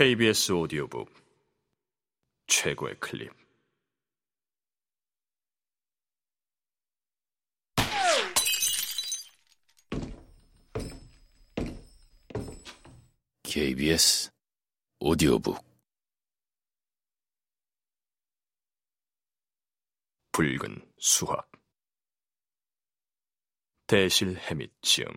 KBS 오디오북 최고의 클립. KBS 오디오북. 붉은 수학. 대실 해밋 지음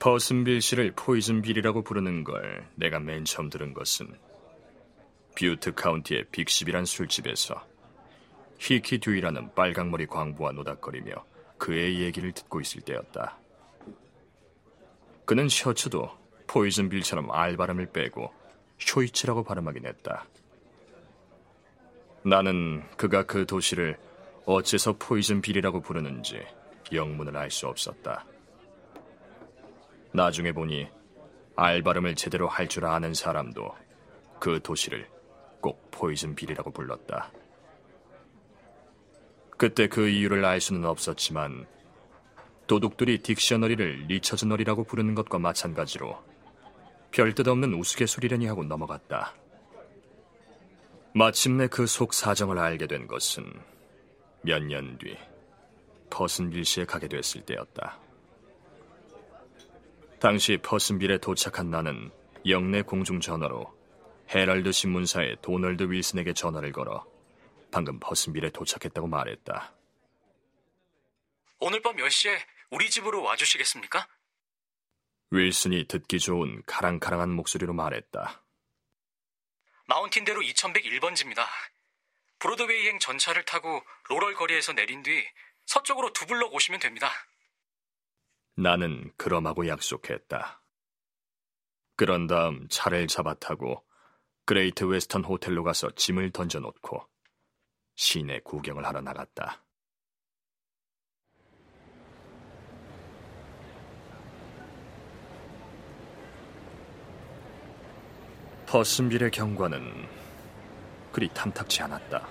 퍼슨빌 시를 포이즌빌이라고 부르는 걸 내가 맨 처음 들은 것은 뷰트 카운티의 빅십이란 술집에서 히키 듀이라는 빨강머리 광부와 노닥거리며 그의 얘기를 듣고 있을 때였다. 그는 셔츠도 포이즌빌처럼 R 발음을 빼고 쇼이츠라고 발음하긴 했다. 나는 그가 그 도시를 어째서 포이즌빌이라고 부르는지 영문을 알 수 없었다. 나중에 보니 알 발음을 제대로 할 줄 아는 사람도 그 도시를 꼭 포이즌 빌이라고 불렀다. 그때 그 이유를 알 수는 없었지만 도둑들이 딕셔너리를 리처즈너리라고 부르는 것과 마찬가지로 별뜻 없는 우스갯소리라니 하고 넘어갔다. 마침내 그 속 사정을 알게 된 것은 몇 년 뒤 퍼슨빌시에 가게 됐을 때였다. 당시 퍼슨빌에 도착한 나는 영내 공중 전화로 헤럴드 신문사의 도널드 윌슨에게 전화를 걸어 방금 퍼슨빌에 도착했다고 말했다. 오늘 밤 10시에 우리 집으로 와주시겠습니까? 윌슨이 듣기 좋은 가랑가랑한 목소리로 말했다. 마운틴대로 2101번지입니다. 브로드웨이행 전차를 타고 로럴 거리에서 내린 뒤 서쪽으로 두 블럭 오시면 됩니다. 나는 그럼하고 약속했다. 그런 다음 차를 잡아 타고 그레이트 웨스턴 호텔로 가서 짐을 던져놓고 시내 구경을 하러 나갔다. 퍼슨빌의 경관은 그리 탐탁치 않았다.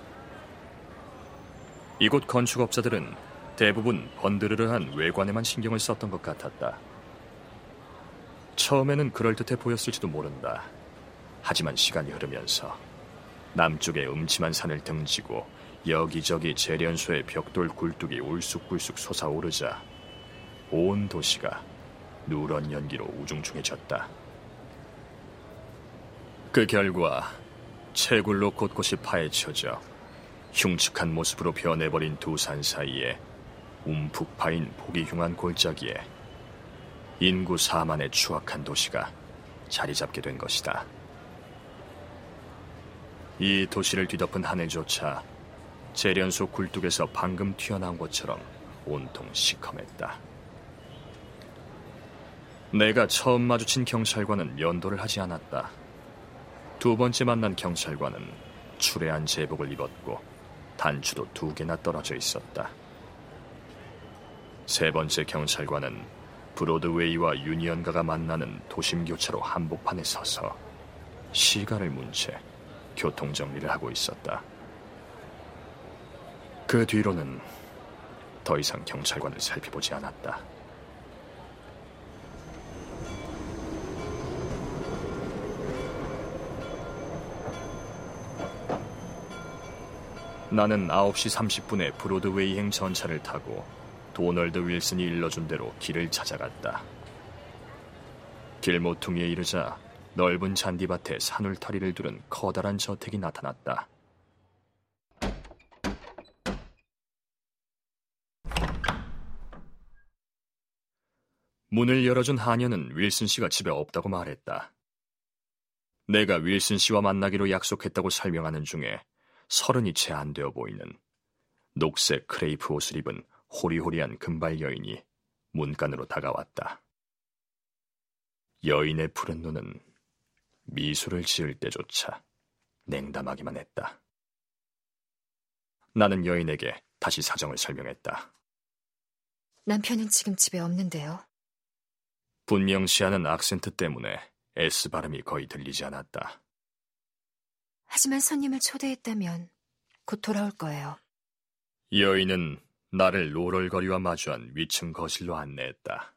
이곳 건축업자들은 대부분 번드르르한 외관에만 신경을 썼던 것 같았다. 처음에는 그럴듯해 보였을지도 모른다. 하지만 시간이 흐르면서 남쪽의 음침한 산을 등지고 여기저기 재련소의 벽돌 굴뚝이 울쑥불쑥 솟아오르자 온 도시가 누런 연기로 우중충해졌다. 그 결과 채굴로 곳곳이 파헤쳐져 흉측한 모습으로 변해버린 두 산 사이에 움푹 파인 보기 흉한 골짜기에 인구 4만의 추악한 도시가 자리 잡게 된 것이다. 이 도시를 뒤덮은 하늘조차 재련소 굴뚝에서 방금 튀어나온 것처럼 온통 시커맸다. 내가 처음 마주친 경찰관은 연도를 하지 않았다. 두 번째 만난 경찰관은 추레한 제복을 입었고 단추도 두 개나 떨어져 있었다. 세 번째 경찰관은 브로드웨이와 유니언가가 만나는 도심 교차로 한복판에 서서 시가를 문채 교통 정리를 하고 있었다. 그 뒤로는 더 이상 경찰관을 살펴보지 않았다. 나는 9시 30분에 브로드웨이행 전차를 타고 도널드 윌슨이 일러준 대로 길을 찾아갔다. 길 모퉁이에 이르자 넓은 잔디밭에 산울타리를 두른 커다란 저택이 나타났다. 문을 열어준 하녀는 윌슨 씨가 집에 없다고 말했다. 내가 윌슨 씨와 만나기로 약속했다고 설명하는 중에 서른이 채 안 되어 보이는 녹색 크레이프 옷을 입은 호리호리한 금발 여인이 문간으로 다가왔다. 여인의 푸른 눈은 미소를 지을 때조차 냉담하기만 했다. 나는 여인에게 다시 사정을 설명했다. 남편은 지금 집에 없는데요. 분명시 하는 악센트 때문에 S 발음이 거의 들리지 않았다. 하지만 손님을 초대했다면 곧 돌아올 거예요. 여인은 나를 로럴거리와 마주한 위층 거실로 안내했다.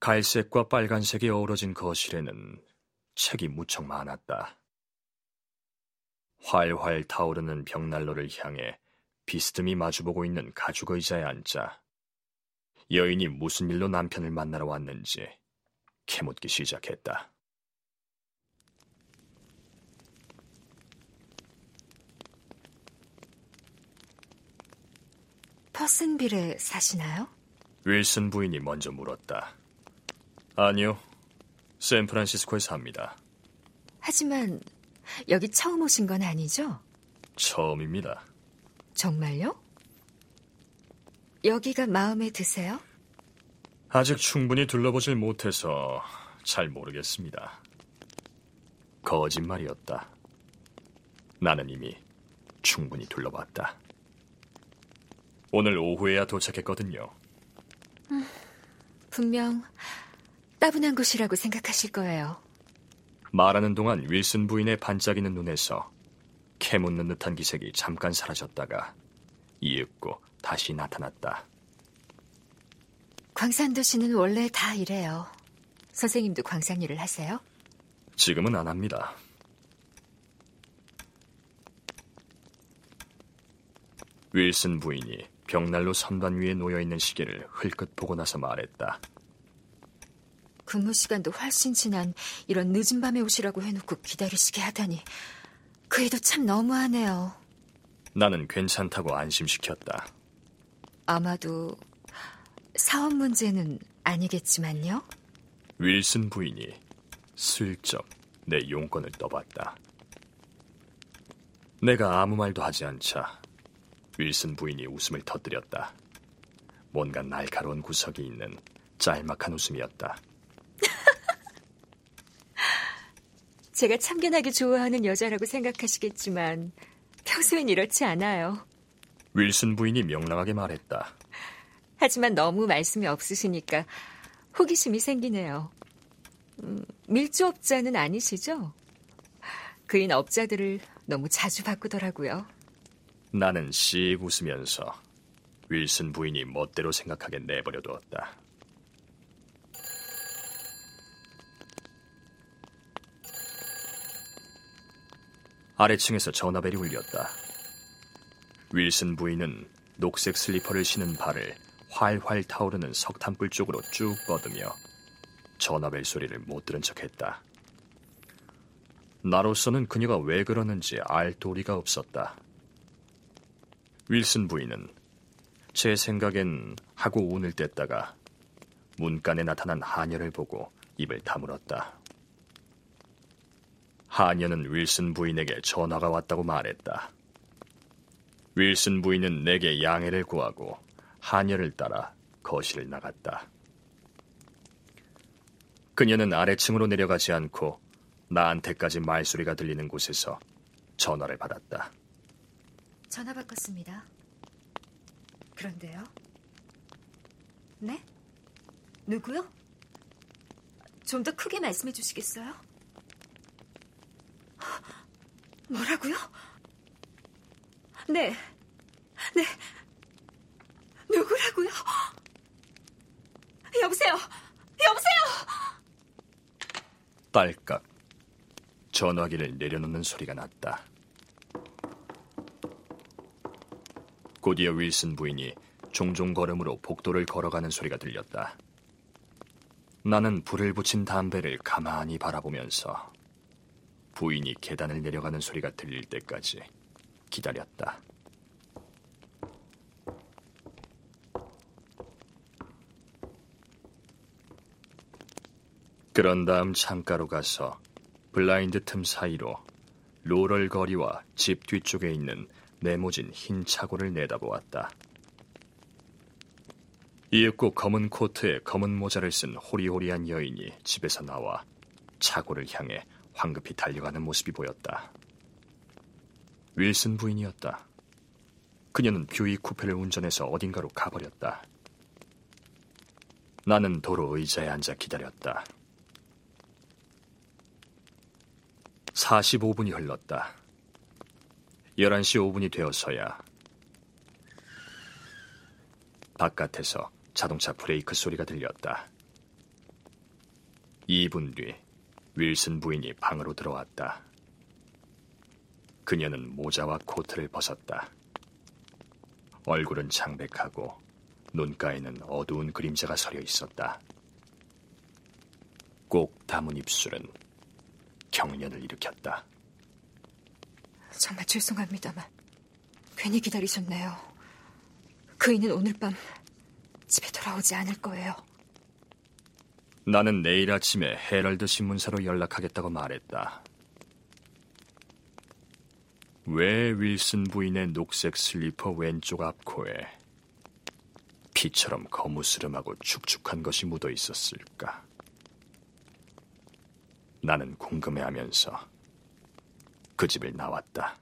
갈색과 빨간색이 어우러진 거실에는 책이 무척 많았다. 활활 타오르는 벽난로를 향해 비스듬히 마주보고 있는 가죽 의자에 앉자 여인이 무슨 일로 남편을 만나러 왔는지 캐묻기 시작했다. 퍼슨빌에 사시나요? 윌슨 부인이 먼저 물었다. 아니요. 샌프란시스코에 삽니다. 하지만 여기 처음 오신 건 아니죠? 처음입니다. 정말요? 여기가 마음에 드세요? 아직 충분히 둘러보질 못해서 잘 모르겠습니다. 거짓말이었다. 나는 이미 충분히 둘러봤다. 오늘 오후에야 도착했거든요. 분명 따분한 곳이라고 생각하실 거예요. 말하는 동안 윌슨 부인의 반짝이는 눈에서 캐묻는 듯한 기색이 잠깐 사라졌다가 이윽고 다시 나타났다. 광산도 씨는 원래 다 이래요. 선생님도 광산 일을 하세요? 지금은 안 합니다. 윌슨 부인이 벽난로 선반 위에 놓여 있는 시계를 흘끗 보고 나서 말했다. 근무 시간도 훨씬 지난 이런 늦은 밤에 오시라고 해놓고 기다리시게 하다니 그 애도 참 너무하네요. 나는 괜찮다고 안심시켰다. 아마도 사업 문제는 아니겠지만요. 윌슨 부인이 슬쩍 내 용건을 떠봤다. 내가 아무 말도 하지 않자 윌슨 부인이 웃음을 터뜨렸다. 뭔가 날카로운 구석이 있는 짤막한 웃음이었다. 제가 참견하기 좋아하는 여자라고 생각하시겠지만 평소엔 이렇지 않아요. 윌슨 부인이 명랑하게 말했다. 하지만 너무 말씀이 없으시니까 호기심이 생기네요. 음, 밀주업자는 아니시죠? 그인 업자들을 너무 자주 바꾸더라고요. 나는 씩 웃으면서 윌슨 부인이 멋대로 생각하게 내버려 두었다. 아래층에서 전화벨이 울렸다. 윌슨 부인은 녹색 슬리퍼를 신은 발을 활활 타오르는 석탄불 쪽으로 쭉 뻗으며 전화벨 소리를 못 들은 척했다. 나로서는 그녀가 왜 그러는지 알 도리가 없었다. 윌슨 부인은 제 생각엔 하고 운을 뗐다가 문간에 나타난 하녀를 보고 입을 다물었다. 하녀는 윌슨 부인에게 전화가 왔다고 말했다. 윌슨 부인은 내게 양해를 구하고 하녀를 따라 거실을 나갔다. 그녀는 아래층으로 내려가지 않고 나한테까지 말소리가 들리는 곳에서 전화를 받았다. 전화 바꿨습니다. 그런데요? 네? 누구요? 좀 더 크게 말씀해 주시겠어요? 뭐라고요? 네. 네. 누구라고요? 여보세요? 여보세요? 딸깍 전화기를 내려놓는 소리가 났다. 곧이어 윌슨 부인이 종종 걸음으로 복도를 걸어가는 소리가 들렸다. 나는 불을 붙인 담배를 가만히 바라보면서 부인이 계단을 내려가는 소리가 들릴 때까지 기다렸다. 그런 다음 창가로 가서 블라인드 틈 사이로 로럴 거리와 집 뒤쪽에 있는 네모진 흰 차고를 내다보았다. 이윽고 검은 코트에 검은 모자를 쓴 호리호리한 여인이 집에서 나와 차고를 향해 황급히 달려가는 모습이 보였다. 윌슨 부인이었다. 그녀는 뷰이 쿠페를 운전해서 어딘가로 가버렸다. 나는 도로 의자에 앉아 기다렸다. 45분이 흘렀다. 11시 5분이 되어서야 바깥에서 자동차 브레이크 소리가 들렸다. 2분 뒤 윌슨 부인이 방으로 들어왔다. 그녀는 모자와 코트를 벗었다. 얼굴은 창백하고 눈가에는 어두운 그림자가 서려 있었다. 꼭 담은 입술은 경련을 일으켰다. 정말 죄송합니다만 괜히 기다리셨네요. 그이는 오늘 밤 집에 돌아오지 않을 거예요. 나는 내일 아침에 헤럴드 신문사로 연락하겠다고 말했다. 왜 윌슨 부인의 녹색 슬리퍼 왼쪽 앞코에 피처럼 거무스름하고 축축한 것이 묻어 있었을까? 나는 궁금해하면서 그 집을 나왔다.